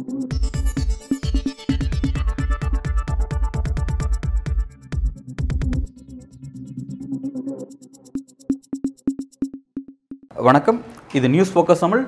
வணக்கம். இது news focus Tamil.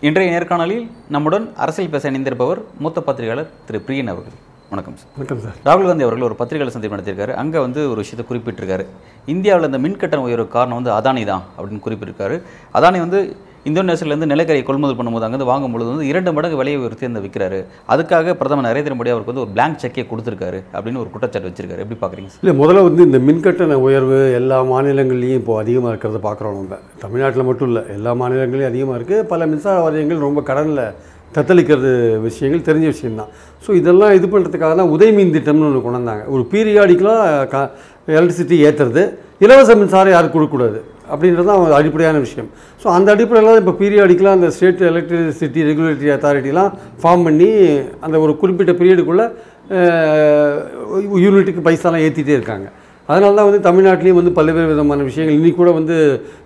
இன்றைய நேர்காணலில் நம்முடன் அரசியல் பேச இணைந்திருப்பவர் மூத்த பத்திரிகையாளர் திரு பிரியன் அவர்கள். வணக்கம் சார். வணக்கம் சார். ராகுல் காந்தி அவர்கள் ஒரு பத்திரிகையாளர் சந்திப்பு நடத்தியிருக்காரு. அங்கே வந்து ஒரு விஷயத்தை குறிப்பிட்டிருக்காரு. இந்தியாவில் இந்த மின் கட்டண உயர்வு காரணம் வந்து அதானி தான் அப்படின்னு குறிப்பிட்டிருக்காரு. அதானி வந்து இந்தோனேஷியாவிலேருந்து நிலக்கரியை கொள்முதல் பண்ணும்போது அங்கேருந்து வாங்கும்பொழுது வந்து இரண்டு மடங்கு விலையை உயர்த்தி அந்த விற்கிறாரு. அதுக்காக பிரதமர் நரேந்திர மோடி அவருக்கு வந்து ஒரு பிளாங்க் செக்கே கொடுத்துருக்காரு அப்படின்னு ஒரு குற்றச்சாட்டு வச்சிருக்காரு. எப்படி பார்க்குறீங்க இல்லை முதல்ல வந்து இந்த மின்கட்டண உயர்வு எல்லா மாநிலங்கள்லேயும் இப்போ அதிகமாக இருக்கிறத பார்க்குறோம் நம்ம. தமிழ்நாட்டில் மட்டும் இல்லை எல்லா மாநிலங்களையும் அதிகமாக இருக்குது பல மின்சார வாரியங்கள் ரொம்ப கடனில் தத்தளிக்கிறது விஷயங்கள் தெரிஞ்ச விஷயம்தான். ஸோ இதெல்லாம் இது பண்ணுறதுக்காக தான் உதய மீன் திட்டம்னு ஒன்று கொண்டாந்தாங்க ஒரு பீரியாடிக்கலாக க எலக்ட்ரிசிட்டி ஏற்றுறது இலவச மின்சாரம் யாருக்கு கொடுக்கக்கூடாது. அப்படின்றது தான் அடிப்படையான விஷயம். ஸோ அந்த அடிப்படையில் தான் இப்போ பீரியாடிக்கலாக அந்த ஸ்டேட் எலக்ட்ரிசிட்டி ரெகுலேட்டரி அத்தாரிட்டிலாம் ஃபார்ம் பண்ணி அந்த ஒரு குறிப்பிட்ட பீரியடுக்குள்ளே யூனிட்டுக்கு பைசாலாம் ஏற்றிட்டே இருக்காங்க. அதனால தான் வந்து தமிழ்நாட்டிலையும் வந்து பல்வேறு விதமான விஷயங்கள். இன்னைக்கு கூட வந்து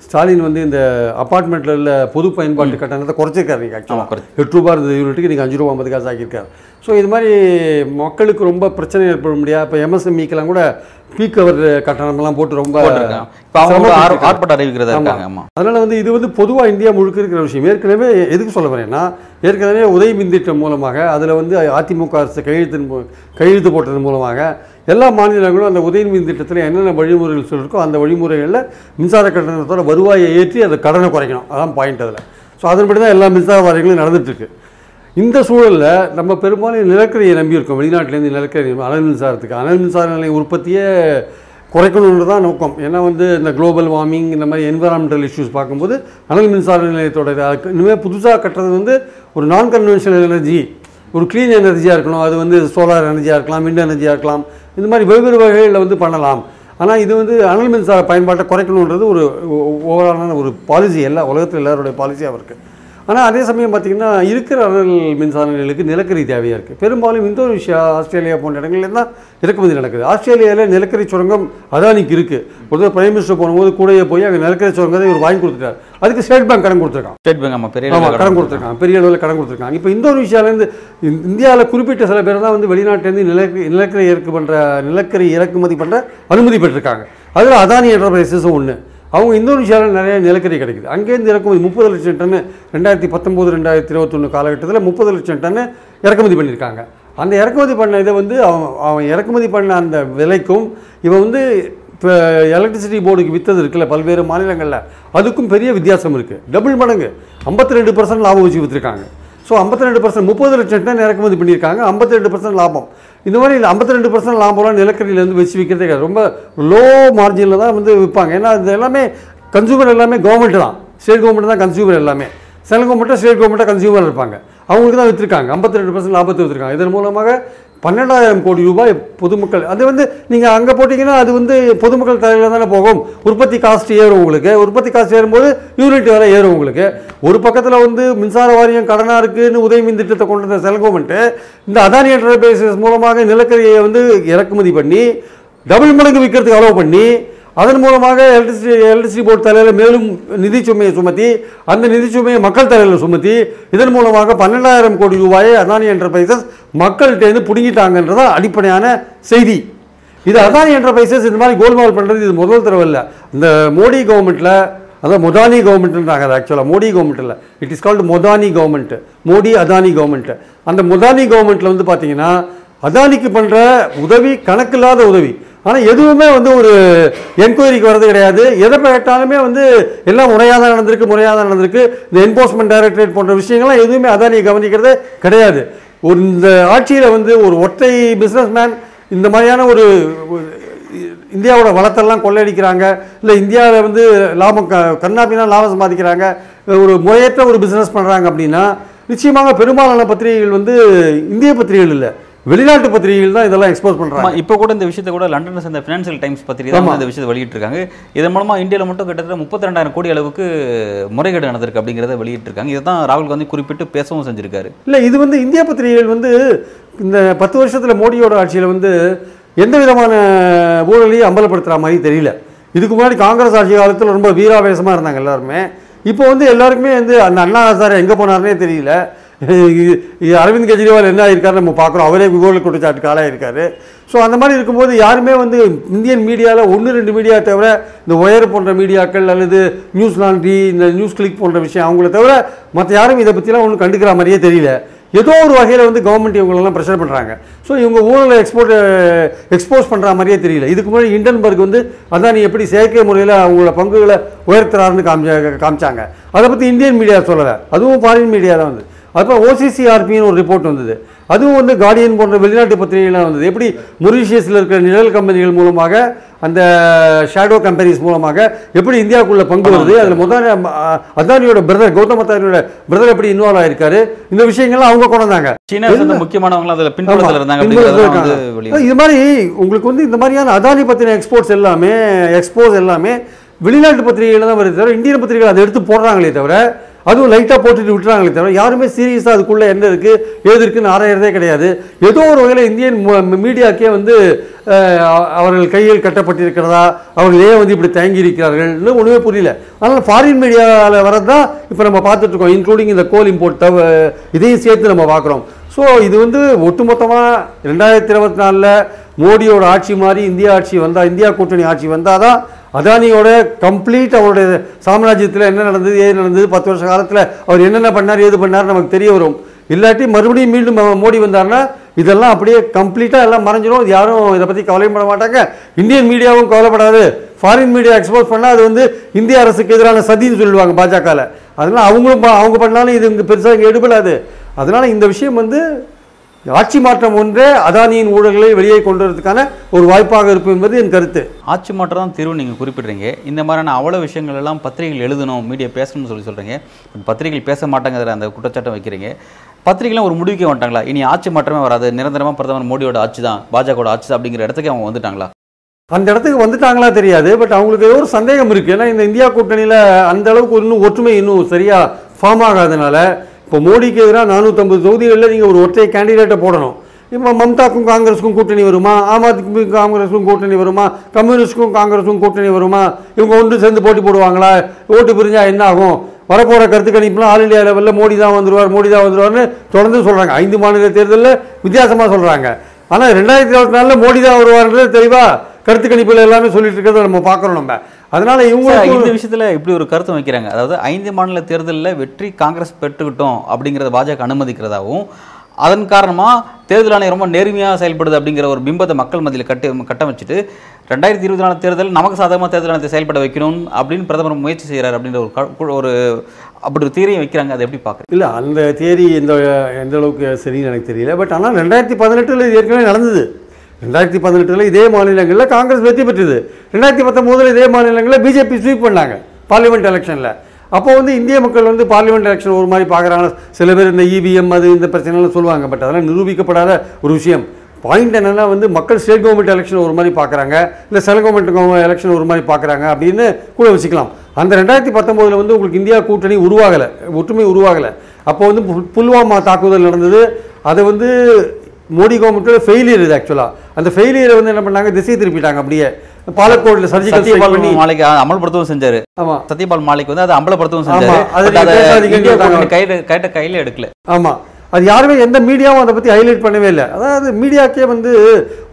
ஸ்டாலின் வந்து இந்த அப்பார்ட்மெண்ட்டில் உள்ள பொது பயன்பாட்டு கட்டணத்தை குறைச்சிருக்காரு ஆக்சுவலாக எட்டு ரூபா இருந்த யூனிட்டுக்கு நீங்கள் அஞ்சு ரூபா ஐம்பது காசு ஆக்கியிருக்காரு. ஸோ இது மாதிரி மக்களுக்கு ரொம்ப பிரச்சனை ஏற்பட முடியாது இப்போ எம்எஸ்எம்இக்கெல்லாம் கூட பீக் அவர் கட்டணமெல்லாம் போட்டு ரொம்ப. ஆர்ப்பாட்டம் அறிவிக்கிறதா இருக்காங்க. அதனால் வந்து இது வந்து பொதுவாக இந்தியா முழுக்க இருக்கிற விஷயம். ஏற்கனவே எதுக்கு சொல்ல வரேன்னா ஏற்கனவே உதய் மின் திட்டம் மூலமாக அதில் வந்து அதிமுக அரசு கையெழுத்தின் கையெழுத்து போட்டதன் மூலமாக எல்லா மாநிலங்களும் அந்த உதய் மின் திட்டத்தில் என்னென்ன வழிமுறைகள் சொல்லிருக்கோ அந்த வழிமுறைகளில் மின்சார கட்டணத்தோட வருவாயை ஏற்றி அதை கடனை குறைக்கணும். அதான் பாயிண்ட் அதில். ஸோ அதன்படி தான் எல்லா மின்சார வாரியங்களும் நடந்துட்டுருக்கு இந்த சூழலில் நம்ம பெரும்பாலும் நிலக்கரியை நம்பியிருக்கோம் வெளிநாட்டிலேருந்து நிலக்கரி அனல் மின்சாரத்துக்கு. அனல் மின்சார நிலைய உற்பத்தியே குறைக்கணுன்றது தான் நோக்கம். ஏன்னா வந்து இந்த குளோபல் வார்மிங் இந்த மாதிரி என்விரான்மெண்டல் இஷ்யூஸ் பார்க்கும்போது அனல் மின்சார நிலையத்தோட இனிமேல் புதுசாக கட்டுறது வந்து ஒரு நான் கன்வென்ஷனல் எனர்ஜி ஒரு க்ளீன் எனர்ஜியாக இருக்கணும். அது வந்து சோலார் எனர்ஜியாக இருக்கலாம் விண்ட் எனர்ஜியாக இருக்கலாம். இந்த மாதிரி வெவ்வேறு வகைகளில் வந்து பண்ணலாம். ஆனால் இது வந்து அனல் மின்சார பயன்பாட்டை குறைக்கணுன்றது ஒரு ஓவராலான ஒரு பாலிசி எல்லா உலகத்தில் எல்லாருடைய பாலிசியாக இருக்குது ஆனால் அதே சமயம் பார்த்தீங்கன்னா இருக்கிற அனல் மின்சார நிலையங்களுக்கு நிலக்கரி தேவையாக இருக்குது பெரும்பாலும் இந்தோனேஷியா ஆஸ்திரேலியா போன்ற இடங்கள்ல தான் இறக்குமதி நடக்குது. ஆஸ்திரேலியாவில் நிலக்கரி சுரங்கம் அதானிக்கு இருக்குது ஒரு பிரைம் மினிஸ்டர் போகும்போது கூடயே போய் அங்கே நிலக்கரி சுரங்கத்தை இவர் வாங்கி கொடுத்துட்டார். அதுக்கு ஸ்டேட் பேங்க் கடன் கொடுத்துருக்கான். ஸ்டேட் பேங்க் ஆமாம் பெரிய ஆமாம் கடன் கொடுத்துருக்காங்க பெரிய அளவில் கடன் கொடுத்துருக்காங்க இப்போ இந்தோனேஷியாவிலேருந்து இந்தியாவில் குறிப்பிட்ட சில பேர் தான் வந்து வெளிநாட்டிலேருந்து நிலக்கரி நிலக்கரி இறக்கு பண்ணுற நிலக்கரி இறக்குமதி பண்ணுற அனுமதி பெற்றிருக்காங்க. அதில் அதானி என்டர்பிரைசஸும் ஒன்று அவங்க இந்தோனேஷியாவில் நிறைய நிலக்கரி கிடைக்குது. அங்கேருந்து இறக்குமதி முப்பது லட்சம் டன்னு ரெண்டாயிரத்தி பத்தொம்போது ரெண்டாயிரத்தி இருபத்தொன்று காலகட்டத்தில் முப்பது லட்சம் டன்னு இறக்குமதி பண்ணியிருக்காங்க. அந்த இறக்குமதி பண்ண இதை வந்து அவன் அவன் இறக்குமதி பண்ண அந்த விலைக்கும் இவன் வந்து இப்போ எலக்ட்ரிசிட்டி போர்டுக்கு விற்றது இருக்குல்ல பல்வேறு மாநிலங்களில் அதுக்கும் பெரிய வித்தியாசம் இருக்குது டபுள் மடங்கு. ஐம்பத்தி ரெண்டு பர்சன்ட் லாபம் வச்சு விற்றுருக்காங்க ஸோ ஐம்பத்தி ரெண்டு பர்சன்ட் முப்பது லட்சம் டன் இறக்குமதி பண்ணியிருக்காங்க. ஐம்பத்தி ரெண்டு பர்சன்ட் லாபம். இந்த மாதிரி ஐம்பத்தி ரெண்டு பர்சன்ட் லாபம்லாம் நிலக்கரியிலேருந்து வச்சு விற்கிறதே கிடையாது. ரொம்ப லோ மார்ஜினில் தான் வந்து விற்பாங்க. ஏன்னா இது எல்லாமே கன்சூமர் எல்லாமே கவர்மெண்ட் தான். ஸ்டேட் கவர்மெண்ட் தான் கன்சூமர் எல்லாமே. சென்ட்ரல் கவர்மெண்ட்டாக ஸ்டேட் கவர்மெண்ட்டாக கன்சூமர் இருப்பாங்க. அவங்களுக்கு தான் விற்றுருக்காங்க ஐம்பத்தி ரெண்டு பர்சன்ட் லாபத்தை விற்றுருக்காங்க இதன் மூலமாக பன்னெண்டாயிரம் கோடி ரூபாய் பொதுமக்கள் அது வந்து நீங்கள் அங்கே போட்டிங்கன்னா அது வந்து பொதுமக்கள் தலையில் தானே போகும். உற்பத்தி காஸ்ட் ஏறும் உங்களுக்கு. உற்பத்தி காஸ்ட் ஏறும்போது யூனிட் விலை ஏறும் உங்களுக்கு. ஒரு பக்கத்தில் வந்து மின்சார வாரியம் கடனாக இருக்குதுன்னு உதவி மின் திட்டத்தை கொண்டு வந்த செல் கவர்மெண்ட்டு இந்த அதானி என்டர்பிரைசஸ் மூலமாக நிலக்கரியை வந்து இறக்குமதி பண்ணி டபுள் மடங்கு விற்கிறதுக்கு அலோவ் பண்ணி அதன் மூலமாக எலக்ட்ரிசிட்டி எலக்ட்ரிசிட்டி போர்டு தலையில் மேலும் நிதி சுமையை சுமத்தி அந்த நிதி சுமையை மக்கள் தலையில் சுமத்தி இதன் மூலமாக பன்னெண்டாயிரம் கோடி ரூபாயை அதானி என்டர்பிரைசஸ் மக்கள்கிட்டேருந்து பிடுங்கிட்டாங்கன்றது அடிப்படையான செய்தி. இது அதானி என்டர்பிரைசஸ் இந்த மாதிரி கோல்மால் பண்ணுறது இது முதல் தடவை இல்லை. இந்த மோடி கவர்மெண்ட்டில் அதான் மொதானி கவர்மெண்ட்டுன்றாங்க அது ஆக்சுவலாக மோடி கவர்மெண்ட்டில் it is called Modani government Modi Adani government அந்த மொதானி கவர்மெண்ட்டில் வந்து பார்த்தீங்கன்னா அதானிக்கு பண்ணுற உதவி கணக்கில்லாத உதவி ஆனால் எதுவுமே வந்து ஒரு என்கொயரிக்கு வர்றது கிடையாது. எதை கேட்டாலுமே வந்து எல்லாம் முறையாக தான் நடந்திருக்கு முறையாக தான் நடந்திருக்கு. இந்த என்ஃபோர்ஸ்மெண்ட் டைரக்டரேட் போன்ற விஷயங்கள்லாம் எதுவுமே அதானியை கவனிக்கிறதே கிடையாது. ஒரு இந்த ஆட்சியில் வந்து ஒரு ஒற்றை பிஸ்னஸ்மேன் இந்த மாதிரியான ஒரு ஒரு இந்தியாவோட வளத்தெல்லாம் கொள்ளையடிக்கிறாங்க. இல்லை இந்தியாவில் வந்து லாபம் க கண்ணாப்பினா லாபம் சம்பாதிக்கிறாங்க. ஒரு முறையற்ற ஒரு பிஸ்னஸ் பண்ணுறாங்க அப்படின்னா நிச்சயமாக பெரும்பாலான பத்திரிகைகள் வந்து இந்திய பத்திரிகைகள் இல்லை. வெளிநாட்டு பத்திரிகைகள் தான் இதெல்லாம் எக்ஸ்போஸ் பண்ணுறாங்க இப்போ கூட இந்த விஷயத்தை கூட லண்டனை சேர்ந்த ஃபினான்சியல் டைம்ஸ் பத்திரிகை தான் இந்த விஷயத்தை வெளியிட்டிருக்காங்க. இதன் மூலமா இந்தியாவில் மட்டும் கிட்டத்தட்ட முப்பத்தி ரெண்டாயிரம் கோடி அளவுக்கு முறைகேடு நடந்திருக்கு அப்படிங்கிறத வெளியிட்டிருக்காங்க. இதை தான் ராகுல் காந்தி குறிப்பிட்டு பேசவும் செஞ்சிருக்காரு. இல்லை இது வந்து இந்திய பத்திரிகைகள் வந்து இந்த பத்து வருஷத்தில் மோடியோட ஆட்சியில் வந்து எந்த விதமான ஊழலையும் அம்பலப்படுத்துகிற மாதிரி தெரியல. இதுக்கு முன்னாடி காங்கிரஸ் ஆட்சி காலத்தில் ரொம்ப வீராவேசமாக இருந்தாங்க எல்லாருமே. இப்போ வந்து எல்லாருக்குமே வந்து அந்த அண்ணா ஹசாரே எங்கே போனார்னே தெரியல. அரவிந்த் கெஜ்ரிவால் என்ன ஆயிருக்காரு நம்ம பார்க்குறோம் அவரே ஊழல் குற்றச்சாட்டுக்கு ஆளாயிருக்காரு ஸோ அந்த மாதிரி இருக்கும்போது யாருமே வந்து இந்தியன் மீடியாவில் ஒன்று ரெண்டு மீடியா தவிர இந்த ஒயர் போன்ற மீடியாக்கள் அல்லது நியூஸ் லாண்ட்ரி இந்த நியூஸ் கிளிக் போன்ற விஷயம் அவங்கள தவிர மற்ற யாரும் இதை பற்றிலாம் ஒன்றும் கண்டுக்கிற மாதிரியே தெரியல. ஏதோ ஒரு வகையில் வந்து கவர்மெண்ட் இவங்களெல்லாம் ப்ரெஷர் பண்ணுறாங்க ஸோ இவங்க ஊழலை எக்ஸ்போர்ட் எக்ஸ்போஸ் பண்ணுற மாதிரியே தெரியல. இதுக்கு முன்னாடி இண்டன்பர்க் வந்து அதானி எப்படி செயற்கை முறையில் அவங்களோட பங்குகளை உயர்த்துறாருன்னு காமிச்ச காமிச்சாங்க. அதை பற்றி இந்தியன் மீடியா சொல்லலை. அதுவும் ஃபாரின் மீடியா தான் வந்து. அப்போ ஓசிசிஆர்பின்னு ஒரு ரிப்போர்ட் வந்தது. அதுவும் வந்து கார்டியன் போன்ற வெளிநாட்டு பத்திரிகைலாம் வந்தது. எப்படி மொரிஷியஸில் இருக்கிற நிழல் கம்பெனிகள் மூலமாக அந்த ஷேடோ கம்பெனிஸ் மூலமாக எப்படி இந்தியாவுக்குள்ள பங்கு வருது? அதில் முதல் அதானியோட பிரதர் கௌதம் அதானியோட பிரதர் எப்படி இன்வால்வ் ஆயிருக்காரு? இந்த விஷயங்கள்லாம் அவங்க கொண்டு வந்தாங்க. இது மாதிரி உங்களுக்கு வந்து இந்த மாதிரியான அதானி பத்தின எக்ஸ்போர்ட்ஸ் எல்லாமே எக்ஸ்போஸ் எல்லாமே வெளிநாட்டு பத்திரிகைகள் தான் வருது தவிர இந்தியன் பத்திரிகைகள் அதை எடுத்து போடுறாங்களே தவிர அதுவும் லைட்டாக போட்டுட்டு விட்டுறாங்களே தவிர யாருமே சீரியஸாக அதுக்குள்ளே என்ன இருக்குது ஏது இருக்குன்னு ஆராயறதே கிடையாது. ஏதோ ஒரு வகையில் இந்தியன் மீடியாக்கே வந்து அவர்கள் கையில் கட்டப்பட்டிருக்கிறதா அவர்கள் ஏன் வந்து இப்படி தயங்கி இருக்கிறார்கள்னு ஒன்றுமே புரியல. அதனால் ஃபாரின் மீடியாவில் வரது தான் இப்போ நம்ம பார்த்துட்டு இருக்கோம் இன்க்ளூடிங் இந்த கோல் இம்போர்ட் தவ இதையும் சேர்த்து நம்ம பார்க்குறோம். ஸோ இது வந்து ஒட்டுமொத்தமாக ரெண்டாயிரத்தி இருபத்தி நாலில் மோடியோட ஆட்சி மாதிரி இந்தியா ஆட்சி வந்தால் இந்தியா கூட்டணி ஆட்சி வந்தால் தான் அதானியோட கம்ப்ளீட் அவருடைய சாம்ராஜ்யத்தில் என்ன நடந்தது ஏது நடந்தது பத்து வருஷ காலத்தில் அவர் என்னென்ன பண்ணார் ஏது பண்ணார் நமக்கு தெரிய வரும். இல்லாட்டி மறுபடியும் மீண்டும் மோடி வந்தாருன்னா இதெல்லாம் அப்படியே கம்ப்ளீட்டாக எல்லாம் மறைஞ்சிடும் இது யாரும் இதை பற்றி கவலைப்பட மாட்டாங்க. இந்தியன் மீடியாவும் கவலைப்படாது. ஃபாரின் மீடியா எக்ஸ்போஸ் பண்ணால் அது வந்து இந்திய அரசுக்கு எதிரான சதின்னு சொல்லுவாங்க பாஜகவில் அதனால் அவங்களும் ப- அவங்க பண்ணாலும் இது இங்கே பெருசாக இங்கே எடுபடாது. அதனால் இந்த விஷயம் வந்து ஆட்சி மாற்றம் ஒன்றே அதானியின் ஊழல்களை வெளியே கொண்டு வரதுக்கான ஒரு வாய்ப்பாக இருக்கும் என்பது என் கருத்து. ஆட்சி மாற்றம் தான் தீர்வு நீங்கள் குறிப்பிடுறீங்க. இந்த மாதிரியான அவ்வளோ விஷயங்கள் எல்லாம் பத்திரிகைகள் எழுதணும் மீடியா பேசணும்னு சொல்லி சொல்கிறீங்க பத்திரிகைகள் பேச மாட்டாங்கிற அந்த குற்றச்சாட்டை வைக்கிறீங்க. பத்திரிகைலாம் ஒரு முடிவுக்கே வந்துட்டாங்களா? இனி ஆட்சி மாற்றமே வராது. நிரந்தரமாக பிரதமர் மோடியோட ஆட்சி தான் பாஜகவோட ஆட்சி தான் அப்படிங்கிற இடத்துக்கு அவங்க வந்துட்டாங்களா? அந்த இடத்துக்கு வந்துட்டாங்களா தெரியாது. பட் அவங்களுக்கு ஏதோ ஒரு சந்தேகம் இருக்குது ஏன்னா இந்த இந்தியா கூட்டணியில் அந்த அளவுக்கு இன்னும் ஒற்றுமை இன்னும் சரியாக ஃபார்ம் ஆகாதனால இப்போ மோடிக்கு எதிராக நானூற்றம்பது தொகுதிகளில் நீங்கள் ஒரு ஒற்றை கேண்டிடேட்டை போடணும். இப்போ மம்தாக்கும் காங்கிரஸுக்கும் கூட்டணி வருமா? ஆம் ஆத்மி காங்கிரஸுக்கும் கூட்டணி வருமா? கம்யூனிஸ்ட்டுக்கும் காங்கிரஸுக்கும் கூட்டணி வருமா? இவங்க ஒன்று சேர்ந்து போட்டி போடுவாங்களா? ஓட்டு பிரிஞ்சால் என்ன ஆகும்? வரப்போகிற கருத்து கணிப்புலாம் ஆல் இந்தியா லெவலில் மோடி தான் வந்துருவார் மோடி தான் வந்துருவார்னு தொடர்ந்து சொல்கிறாங்க ஐந்து மாநில தேர்தலில் வித்தியாசமாக சொல்கிறாங்க ஆனால் ரெண்டாயிரத்தி இருபத்தி நாலில் மோடி தான் வருவார்ன்றது தெளிவாக கருத்து கணிப்பில் எல்லாமே சொல்லிட்டு இருக்கிறத நம்ம பார்க்குறோம் நம்ம. அதனால சார், இந்த இவங்க விஷயத்துல இப்படி ஒரு கருத்து வைக்கிறாங்க. அதாவது ஐந்து மாநில தேர்தலில் வெற்றி காங்கிரஸ் பெற்றுக்கிட்டோம் அப்படிங்கிறத பாஜக அனுமதிக்கிறதாவும் அதன் காரணமா தேர்தல் ஆணையம் ரொம்ப நேர்மையாக செயல்படுது அப்படிங்கிற ஒரு பிம்பத்தை மக்கள் மத்தியில் கட்டி கட்டமைச்சிட்டு ரெண்டாயிரத்தி இருபத்தி நாலு தேர்தல் நமக்கு சாதகமாக தேர்தல் ஆணையத்தை செயல்பட வைக்கணும் அப்படின்னு பிரதமர் முயற்சி செய்கிறார் அப்படின்ற ஒரு ஒரு அப்படி ஒரு தீரையும் வைக்கிறாங்க. அதை எப்படி பார்க்குறீங்க இல்லை அந்த தேதி எந்த எந்த அளவுக்கு சரின்னு எனக்கு தெரியல. பட் ஆனால் ரெண்டாயிரத்தி பதினெட்டில் இது ஏற்கனவே நடந்தது. ரெண்டாயிரத்தி பதினெட்டில் இதே மாநிலங்களில் காங்கிரஸ் வெற்றி பெற்றது. ரெண்டாயிரத்தி பத்தொம்போதில் இதே மாநிலங்களில் பிஜேபி ஸ்வீப் பண்ணாங்க பார்லிமெண்ட் எலெக்ஷனில் அப்போ வந்து இந்திய மக்கள் வந்து பார்லிமெண்ட் எலெக்ஷன் ஒரு மாதிரி பார்க்குறாங்க. சில பேர் இந்த இவிஎம் அது இந்த பிரச்சனைலாம் சொல்லுவாங்க பட் அதெல்லாம் நிரூபிக்கப்படாத ஒரு விஷயம். பாயிண்ட் என்னென்னா வந்து மக்கள் ஸ்டேட் கவர்மெண்ட் எலெக்ஷன் ஒரு மாதிரி பார்க்குறாங்க இல்லை சென்ட்ரல் கவர்மெண்ட் எலெக்ஷன் ஒரு மாதிரி பார்க்குறாங்க அப்படின்னு கூட வச்சுக்கலாம் அந்த ரெண்டாயிரத்தி பத்தொம்போதில் வந்து உங்களுக்கு இந்தியா கூட்டணி உருவாகலை ஒற்றுமை உருவாகலை. அப்போ வந்து புல்வாமா தாக்குதல் நடந்தது. அதை வந்து மோடி கவர்மெண்ட்டோட ஃபெயிலியர் இது ஆக்சுவலாக அந்த ஃபெயிலியரை வந்து என்ன பண்ணாங்க? திசை திருப்பிட்டாங்க. அப்படியே பாலக்கோடில் சர்ஜிக்கல் சத்யபால் மாலைக்கு அமல்படுத்தவும் செஞ்சாரு. ஆமாம் சத்யபால் மாலிக் வந்து அதை அம்பலப்படுத்தவும் ஆமா, செஞ்சாரு கையில கைட்ட கையில எடுக்கல. ஆமாம் அது யாருமே எந்த மீடியாவும் அதை பற்றி ஹைலைட் பண்ணவே இல்லை. அதாவது மீடியாக்கே வந்து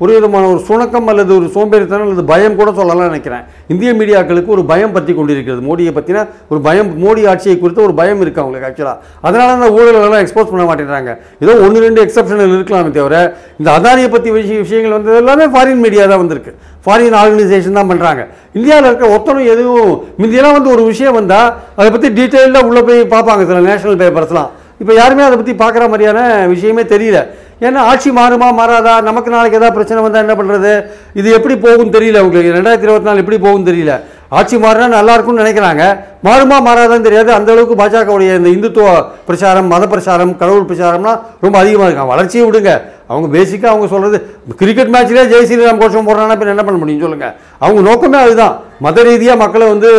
ஒரு விதமான ஒரு சுணக்கம் அல்லது ஒரு சோம்பேறித்தனம் அல்லது பயம் கூட சொல்லலாம் நினைக்கிறேன். இந்திய மீடியாக்களுக்கு ஒரு பயம் பற்றி கொண்டிருக்கிறது. மோடியை பற்றின ஒரு பயம் மோடி ஆட்சியை குறித்து ஒரு பயம் இருக்குது அவங்களுக்கு ஆக்சுவலாக அதனால அந்த ஊழலெல்லாம் எக்ஸ்போஸ் பண்ண மாட்டேங்கிறாங்க ஏதோ ஒன்று ரெண்டு எக்ஸப்ஷனல் இருக்கலாமே தவிர இந்த அதானியை பற்றி விஷய விஷயங்கள் வந்தது எல்லாமே ஃபாரின் மீடியா தான் வந்திருக்கு. ஃபாரின் ஆர்கனைசேஷன் தான் பண்ணுறாங்க இந்தியாவில் இருக்க ஒத்தனும் எதுவும் முந்தியெல்லாம் வந்து ஒரு விஷயம் வந்தால் அதை பற்றி டீட்டெயிலாக உள்ளே போய் பார்ப்பாங்க சில நேஷனல் பேப்பர்ஸ்லாம் இப்போ யாருமே அதை பற்றி பார்க்குற மாதிரியான விஷயமே தெரியல. ஏன்னா ஆட்சி மாறுமா மாறாதா? நமக்கு நாளைக்கு ஏதாவது பிரச்சனை வந்தால் என்ன பண்ணுறது இது எப்படி போகும் தெரியல உங்களுக்கு. ரெண்டாயிரத்தி இருபத்தி நாலு எப்படி போகும் தெரியல. ஆட்சி மாறினா நல்லா இருக்கும்னு நினைக்கிறாங்க. மாறுமா மாறாதான்னு தெரியாது. அந்த அளவுக்கு பாஜகவுடைய இந்த இந்துத்துவ பிரச்சாரம் மத பிரச்சாரம் கடவுள் பிரச்சாரம்லாம் ரொம்ப அதிகமாக இருக்காங்க வளர்ச்சியை விடுங்க. அவங்க பேசிக்காக அவங்க சொல்கிறது கிரிக்கெட் மேட்ச்லேயே ஜெய் ஸ்ரீராம் கோஷம் போடுறாங்கன்னா பின் என்ன பண்ண முடியும் சொல்லுங்கள் அவங்க நோக்கமே அதுதான். மத ரீதியாக மக்களை வந்து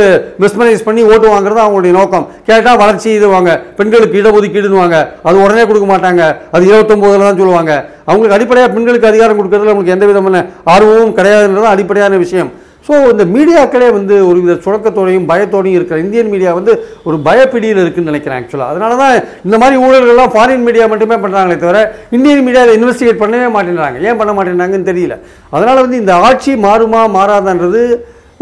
மிஸ்மனைஸ் பண்ணி ஓட்டு வாங்குறது அவங்களுடைய நோக்கம். கேட்டால் வளர்ச்சி இதுவாங்க. பெண்களுக்கு இடஒதுக்கீடுவாங்க அது உடனே கொடுக்க மாட்டாங்க. அது இருபத்தொம்போதில் தான் சொல்லுவாங்க. அவங்களுக்கு அடிப்படையாக பெண்களுக்கு அதிகாரம் கொடுக்கறதுல அவங்களுக்கு எந்த விதமான ஆர்வமும் கிடையாதுன்றது அடிப்படையான விஷயம். ஸோ இந்த மீடியாக்களே வந்து ஒரு வித சுழக்கத்தோடையும் பயத்தோடையும் இருக்கிற இந்தியன் மீடியா வந்து ஒரு பயப்பிடியில் இருக்குன்னு நினைக்கிறேன் ஆக்சுவலாக அதனால தான் இந்த மாதிரி ஊழல்கள்லாம் ஃபாரின் மீடியா மட்டுமே பண்ணுறாங்களே தவிர இந்தியன் மீடியாவில் இன்வெஸ்டிகேட் பண்ணவே மாட்டேங்கிறாங்க ஏன் பண்ண மாட்டேங்கிறாங்கன்னு தெரியல. அதனால் வந்து இந்த ஆட்சி மாறுமா மாறாதான்றது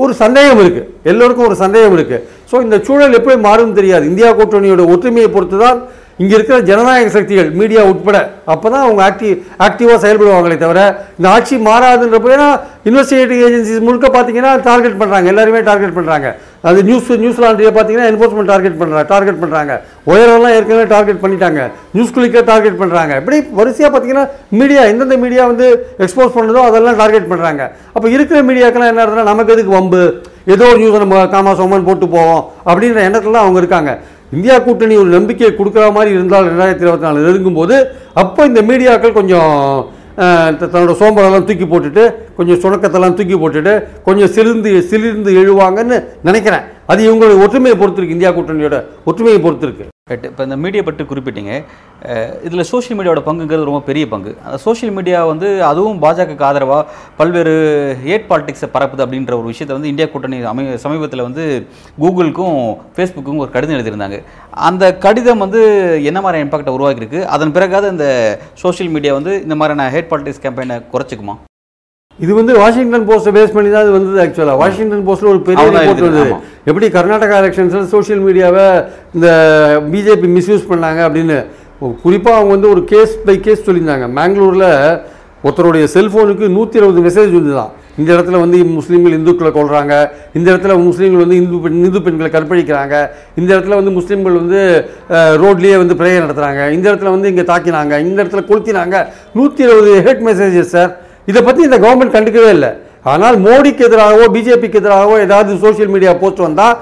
ஒரு சந்தேகம் இருக்குது எல்லோருக்கும் ஒரு சந்தேகம் இருக்குது ஸோ இந்த சூழல் எப்படி மாறும் தெரியாது. இந்தியா கூட்டணியோட ஒற்றுமையை பொறுத்து தான் இங்கே இருக்கிற ஜனநாயக சக்திகள் மீடியா உட்பட அப்போ தான் அவங்க ஆக்டிவ் ஆக்டிவாக செயல்படுவாங்களே தவிர இந்த ஆட்சி மாறாதுன்றப்போ ஏன்னா இன்வெஸ்டிகேட்டிவ் ஏஜென்சிஸ் முழுக்க பார்த்தீங்கன்னா டார்கெட் பண்ணுறாங்க எல்லாருமே டார்கெட் பண்ணுறாங்க அது நியூஸ் நியூஸ் லாண்ட்ரியை பார்த்தீங்கன்னா என்ஃபோர்ஸ்மெண்ட் டார்கெட் பண்ணுறாங்க டார்கெட் பண்ணுறாங்க ஒயரெல்லாம் ஏற்கனவே டார்கெட் பண்ணிட்டாங்க. நியூஸ் கிளிக்கை டார்கெட் பண்ணுறாங்க இப்படி வரிசையாக பார்த்தீங்கன்னா மீடியா எந்தெந்த மீடியா வந்து எக்ஸ்போஸ் பண்ணுதோ அதெல்லாம் டார்கெட் பண்ணுறாங்க அப்போ இருக்கிற மீடியாக்கெல்லாம் என்ன ஆகுதுன்னா நமக்கு எதுக்கு வம்பு? ஏதோ ஒரு நியூஸ் நம்ம காமா சோமன் போட்டு போவோம் அப்படின்ற எண்ணத்துல தான் அவங்க இருக்காங்க. இந்தியா கூட்டணி ஒரு நம்பிக்கையை கொடுக்குற மாதிரி இருந்தால் ரெண்டாயிரத்தி இருபத்தி நாலு நெருங்கும்போது அப்போ இந்த மீடியாக்கள் கொஞ்சம் த- தன்னோட சோம்பலெல்லாம் தூக்கி போட்டுட்டு கொஞ்சம் சுணக்கத்தெல்லாம் தூக்கி போட்டுட்டு கொஞ்சம் சிலிர்ந்து சிலிர்ந்து எழுவாங்கன்னு நினைக்கிறேன். அது இவங்களுடைய ஒற்றுமையை பொறுத்திருக்கு இந்தியா கூட்டணியோட ஒற்றுமையை பொறுத்திருக்கு. ரைட் இப்போ இந்த மீடியா பற்றி குறிப்பிட்டீங்க. இதில் சோஷியல் மீடியாவோட பங்குங்கிறது ரொம்ப பெரிய பங்கு. அந்த சோஷியல் மீடியா வந்து அதுவும் பாஜகக்கு ஆதரவாக பல்வேறு ஏட் பாலிடிக்ஸை பரப்புது அப்படின்ற ஒரு விஷயத்தை வந்து இந்தியா கூட்டணி அமை சமீபத்தில் வந்து கூகுளுக்கும் ஃபேஸ்புக்கும் ஒரு கடிதம் எழுதியிருந்தாங்க. அந்த கடிதம் வந்து என்ன மாதிரி இம்பாக்டை உருவாக்கியிருக்கு? அதன் பிறகாவது இந்த சோஷியல் மீடியா வந்து இந்த மாதிரியான ஹேட் பாலிடிக்ஸ் கேம்பெயினை குறைச்சிக்குமா? இது வந்து வாஷிங்டன் போஸ்ட்டை பேஸ் பண்ணி தான் இது வந்தது ஆக்சுவலாக வாஷிங்டன் போஸ்ட்டில் ஒரு பெரிய ரிப்போர்ட் வந்தது எப்படி கர்நாடகா எலெக்ஷன்ஸில் சோஷியல் மீடியாவை இந்த பிஜேபி மிஸ்யூஸ் பண்ணாங்க அப்படின்னு. குறிப்பாக அவங்க வந்து ஒரு கேஸ் பை கேஸ் சொல்லியிருந்தாங்க. மேங்களூரில் ஒருத்தருடைய செல்ஃபோனுக்கு நூற்றி இருபது மெசேஜ் வந்துதான் இந்த இடத்துல வந்து முஸ்லீம்கள் இந்துக்களை கொள்றாங்க இந்த இடத்துல முஸ்லீம்கள் வந்து இந்து பெண் இந்து பெண்களை கற்பழிக்கிறாங்க. இந்த இடத்துல வந்து முஸ்லீம்கள் வந்து ரோட்லேயே வந்து பிரேயர் நடத்துகிறாங்க இந்த இடத்துல வந்து இங்கே தாக்கினாங்க. இந்த இடத்துல கொளுத்தினாங்க. நூற்றி இருபது ஹெட் மெசேஜஸ் சார் இதை பற்றி இந்த கவர்மெண்ட் கண்டுக்கவே இல்லை. ஆனால் மோடிக்கு எதிராகவோ பிஜேபிக்கு எதிராகவோ ஏதாவது சோஷியல் மீடியா போஸ்ட் வந்தால்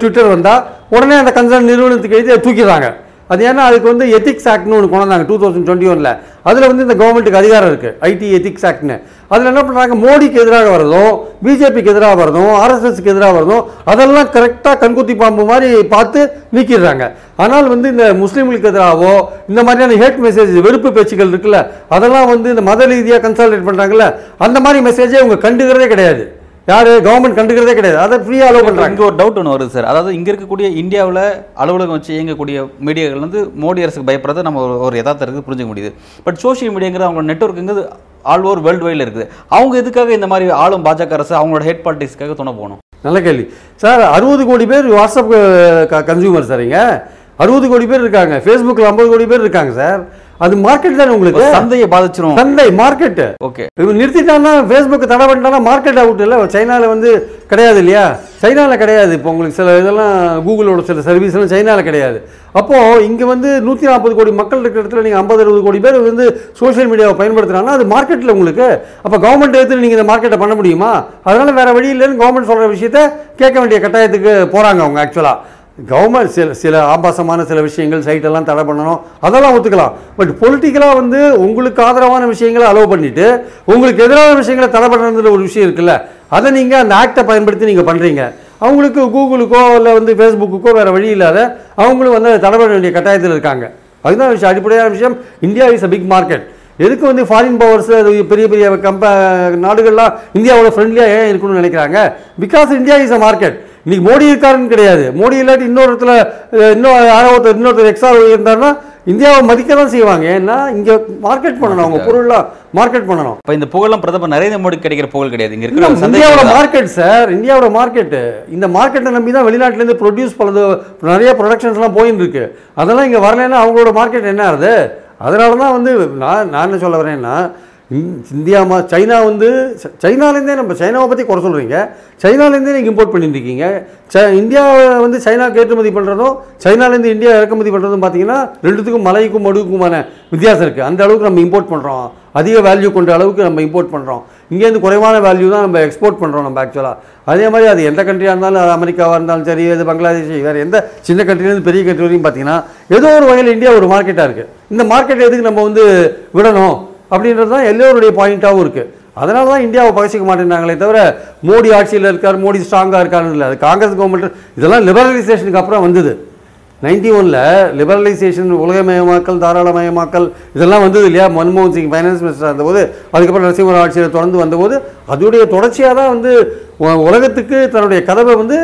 ட்விட்டர் வந்தால் உடனே அந்த கன்சர்ன் நிறுவனத்துக்கு எழுதி தூக்கிடுறாங்க. அது ஏன்னா அதுக்கு வந்து எத்திக்ஸ் ஆக்ட்னு ஒன்று கொண்டு வந்தாங்க டூ தௌசண்ட் டுவெண்ட்டி ஒனில் அதில் வந்து இந்த கவர்மெண்ட்டுக்கு அதிகாரம் இருக்குது ஐடி எத்திக்ஸ் ஆக்ட்னு அதில் என்ன பண்ணுறாங்க மோடிக்கு எதிராக வரதும் பிஜேபிக்கு எதிராக வரதும் ஆர்எஸ்எஸ்க்கு எதிராக வரதும் அதெல்லாம் கரெக்டாக கண்குத்தி பாம்பு மாதிரி பார்த்து நீக்கிடுறாங்க. ஆனால் வந்து இந்த முஸ்லீம்களுக்கு எதிராகவோ இந்த மாதிரியான ஹேட் மெசேஜ் வெறுப்பு பேச்சுகள் இருக்குல்ல அதெல்லாம் வந்து இந்த மத ரீதியாக கன்சால்டேட் பண்ணுறாங்கல்ல அந்த மாதிரி மெசேஜே அவங்க கண்டுக்கிறதே கிடையாது. யாரு? கவர்மெண்ட் கண்டுக்கிறதே கிடையாது. அதை ஃப்ரீயாக அலோவ் பண்ணுறாங்க இங்கே ஒரு டவுட் ஒன்று வருது சார் அதாவது இங்கே இருக்கக்கூடிய இந்தியாவில் அலுவலகம் வச்சு இயங்கக்கூடிய மீடியாக்கள் வந்து மோடி அரசுக்கு பயப்படுறத நம்ம ஒரு- இருக்குது புரிஞ்சுக்க முடியுது. பட் சோஷியல் மீடியாங்கிறது அவங்களோட நெட்ஒர்க்குங்கிறது ஆல் ஓவர் வேர்ல்டு வைடில் இருக்குது. அவங்க எதுக்காக இந்த மாதிரி ஆளும் பாஜக அரசு அவங்களோட ஹெட் பாலிட்டிக்ஸ்க்காக துணை போகணும்? நல்ல கேள்வி. சார் அறுபது கோடி பேர் வாட்ஸ்அப் கன்சியூமர் சார் இங்க. அறுபது கோடி பேர் இருக்காங்க. ஃபேஸ்புக்கில் ஐம்பது கோடி பேர் இருக்காங்க சார் அது மார்க்கெட் தானே உங்களுக்கு? சந்தையை பாதிச்சிரும். சந்தை மார்க்கெட் ஓகே இவன் நிறுத்திட்டான்னா ஃபேஸ்புக் தடை பண்ணிட்டானா மார்க்கெட் அவுட் இல்லை. சைனாவில் வந்து கிடையாது இல்லையா? சைனாவில் கிடையாது. இப்போ உங்களுக்கு சில இதெல்லாம் கூகுளோட சில சர்வீஸ்லாம் சைனாவில் கிடையாது. அப்போது இங்கே வந்து நூற்றி நாற்பது கோடி மக்கள் இருக்கிற இடத்துல நீங்கள் ஐம்பது அறுபது கோடி பேர் வந்து சோஷியல் மீடியாவை பயன்படுத்துறாங்கன்னா அது மார்க்கெட்டில் உங்களுக்கு. அப்போ கவர்மெண்ட் எடுத்து நீங்கள் இந்த மார்க்கெட்டை பண்ண முடியுமா? அதனால் வேறு வழி இல்லைன்னு கவர்மெண்ட் சொல்கிற விஷயத்த கேட்க வேண்டிய கட்டாயத்துக்கு போகிறாங்க அவங்க ஆக்சுவலாக கவர்மெண்ட் சில சில ஆபாசமான சில விஷயங்கள் சைட்டெல்லாம் தடை பண்ணணும் அதெல்லாம் ஒத்துக்கலாம். பட் பொலிட்டிக்கலாக வந்து உங்களுக்கு ஆதரவான விஷயங்களை அலோவ் பண்ணிவிட்டு உங்களுக்கு எதிரான விஷயங்களை தடை பண்ணுறதுன்ற ஒரு விஷயம் இருக்குல்ல அதை நீங்கள் அந்த ஆக்டை பயன்படுத்தி நீங்கள் பண்ணுறீங்க அவங்களுக்கு கூகுளுக்கோ இல்லை வந்து ஃபேஸ்புக்குக்கோ வேறு வழி இல்லாத அவங்களும் வந்து அதை தடை பண்ண வேண்டிய கட்டாயத்தில் இருக்காங்க. அதுதான் விஷயம் அடிப்படையான விஷயம். India is a big market எதுக்கு வந்து ஃபாரின் பவர்ஸ் பெரிய பெரிய கம்ப நாடுகள்லாம் இந்தியாவோட ஃப்ரெண்ட்லியாக ஏன் இருக்கணும்னு நினைக்கிறாங்க? Because India is a market இன்னைக்கு மோடி இருக்காருன்னு கிடையாது. மோடி இல்லாட்டி இன்னொரு இடத்துல அஹ், இன்னும் யாரோ ஒருத்தர் இன்னொருத்தர் எக்ஸ்ட்ரா இருந்தாருன்னா இந்தியாவை மதிக்க தான் செய்வாங்க. ஏன்னா இங்கே மார்க்கெட் பண்ணணும். அவங்க பொருள்லாம் மார்க்கெட் பண்ணணும். இப்போ இந்த புகழெல்லாம் பிரதமர் நரேந்திர மோடி கிடைக்கிற புகழ் கிடையாது. இங்கே இருக்கிற இந்தியாவோட மார்க்கெட் சார் இந்தியாவோட மார்க்கெட் இந்த மார்க்கெட்டை நம்பி தான் வெளிநாட்டிலேருந்து ப்ரொடியூஸ் பண்ணது நிறைய ப்ரொடக்ஷன்ஸ்லாம் போயின்னு இருக்கு அதெல்லாம் இங்கே வரலைன்னா அவங்களோட மார்க்கெட் என்ன ஆகுது? அதனால தான் வந்து நான் நான் என்ன சொல்ல வரேன்னா இந்- இந்தியா மா சைனா வந்து ச- சைனாலேருந்தே நம்ம சைனாவை பற்றி குறை சொல்கிறீங்க சைனாலேருந்தே நீங்கள் இம்போர்ட் பண்ணியிருக்கீங்க ச இந்தியாவை வந்து சைனாவுக்கு ஏற்றுமதி பண்ணுறதும் சைனாலேருந்து இந்தியா இறக்குமதி பண்ணுறதும் பார்த்தீங்கன்னா ரெண்டுத்துக்கும் மலைக்கும் மடுவுக்குமான வித்தியாசம் இருக்குது அந்த அளவுக்கு நம்ம இம்போர்ட் பண்ணுறோம் அதிக வேல்யூ கொண்ட அளவுக்கு நம்ம இம்போர்ட் பண்ணுறோம் இங்கேருந்து குறைவான வேல்யூ தான் நம்ம எக்ஸ்போர்ட் பண்ணுறோம் நம்ம ஆக்சுவலாக அதே மாதிரி அது எந்த கண்ட்ரியாக இருந்தாலும் அது அமெரிக்காவாக இருந்தாலும் சரி அது பங்களாதேஷ் வேறு எந்த சின்ன கண்ட்ரிலேருந்து பெரிய கண்ட்ரி வரையும் பார்த்தீங்கன்னா ஏதோ ஒரு வகையில் இந்தியா ஒரு மார்க்கெட்டாக இருக்குது இந்த மார்க்கெட் எதுக்கு நம்ம வந்து விடணும்? அப்படின்றது தான் எல்லோருடைய பாயிண்ட்டாகவும் இருக்குது அதனால தான் இந்தியாவை பகச்சிக்க மாட்டேங்கிறாங்களே தவிர மோடி ஆட்சியில் இருக்கார் மோடி ஸ்ட்ராங்காக இருக்காருன்னு இல்லை. அது காங்கிரஸ் கவர்மெண்ட் இதெல்லாம் லிபரலைசேஷனுக்கு அப்புறம் வந்தது. நைன்டி ஒனில் லிபரலைசேஷன் உலகமயமாக்கல் தாராளமயமாக்கல் இதெல்லாம் வந்தது இல்லையா? மன்மோகன் சிங் ஃபைனான்ஸ் மினிஸ்டர் இருந்தபோது அதுக்கப்புறம் நரசிம்மர் ஆட்சியில் தொடர்ந்து வந்தபோது அதோடைய தொடர்ச்சியாக தான் வந்து உலகத்துக்கு தன்னுடைய கதவை வந்து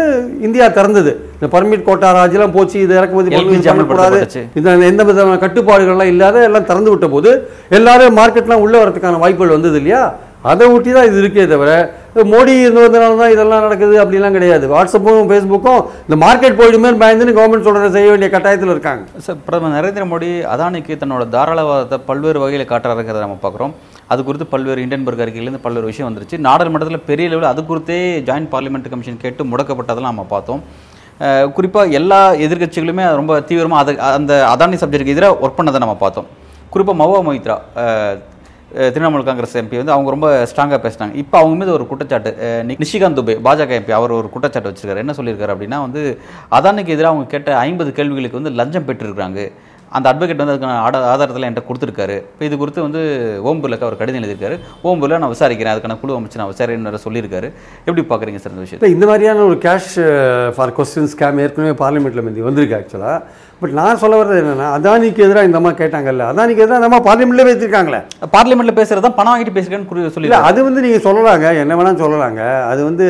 இந்தியா திறந்தது. இந்த பர்மிட் கோட்டா ராஜெல்லாம் போச்சு இது இறக்குமதி பண்ணக்கூடாது. இந்த எந்த விதமான கட்டுப்பாடுகள்லாம் இல்லாத எல்லாம் திறந்து விட்ட போது எல்லாரும் மார்க்கெட்லாம் உள்ள வரதுக்கான வாய்ப்புகள் வந்தது இல்லையா? அதை ஒட்டி தான் இது இருக்கே தவிர மோடி இருந்து வந்தனால தான் இதெல்லாம் நடக்குது அப்படிலாம் கிடையாது. வாட்ஸ்அப்பும் ஃபேஸ்புக்கும் இந்த மார்க்கெட் போயிடுமே பயந்துன்னு கவர்மெண்ட் சொல்கிறத செய்ய வேண்டிய கட்டாயத்தில் இருக்காங்க. சார் பிரதமர் நரேந்திர மோடி அதானிக்கு தன்னோட தாராளவாதத்தை பல்வேறு வகையில் காட்டுறாருங்கிறத நம்ம பார்க்குறோம். அது குறித்து பல்வேறு இண்டன்பர்க் அறிக்கையிலேருந்து பல்வேறு விஷயம் வந்துருச்சு. நாடாளுமன்றத்தில் பெரிய லெவலில் அது குறித்தே ஜாயின்ட் பார்லிமெண்ட் கமிஷன் கேட்டு முடக்கப்பட்டதெல்லாம் நம்ம பார்த்தோம். குறிப்பாக எல்லா எதிர்க்கட்சிகளுமே ரொம்ப தீவிரமாக அது அந்த அதானி சப்ஜெக்ட்டுக்கு எதிராக ஒர்க் பண்ணதை நம்ம பார்த்தோம். குறிப்பாக மவா மொய்த்ரா திரிணாமுல் காங்கிரஸ் எம்பி வந்து அவங்க ரொம்ப ஸ்ட்ராங்காக பேசினாங்க. இப்போ அவங்க மீது ஒரு குற்றச்சாட்டு நிஷிகாந்த் துபே பாஜக எம்பி அவர் ஒரு குற்றச்சாட்டு வச்சிருக்காரு. என்ன சொல்லியிருக்காரு அப்படின்னா வந்து அதானுக்கு எதிராக அவங்க கேட்ட ஐம்பது கேள்விகளுக்கு வந்து லஞ்சம் பெற்றிருக்கிறாங்க. அந்த அட்வொகேட் வந்து அதுக்கான ஆட ஆதாரத்தில் என்கிட்ட கொடுத்துருக்காரு. இப்போ இது குறித்து வந்து ஓம் பிர்லாக்கு அவர் கடிதம் எழுதியிருக்காரு. ஓம் பிர்லா நான் விசாரிக்கிறேன். அதுக்கான குழு அமைச்சு நான் விசாரிக்கிறேன் சொல்லியிருக்காரு. எப்படி பார்க்குறீங்க சார் இந்த விஷயம் இந்த மாதிரியான ஒரு கேஷ் ஃபார் கொஸ்டின் ஸ்கேம் ஏற்கனவே பார்லிமெண்ட்டில் முந்தி வந்திருக்கு ஆக்சுவலாக பட் நான் சொல்ல வர்றது என்னன்னா அதானிக்கு எதிராக இந்த அம்மா கேட்டாங்கல்ல அதானிக்கு எதிராக இந்த அம்மா பார்லிமெண்ட்லேயே வச்சிருக்காங்களே பார்லிமெண்ட்ல பேசுறது தான் பணம் வாங்கிட்டு பேசுகிறேன்னு சொல்லி அது வந்து நீங்கள் சொல்லலாங்க என்ன வேணாலும் சொல்லலாங்க. அது வந்து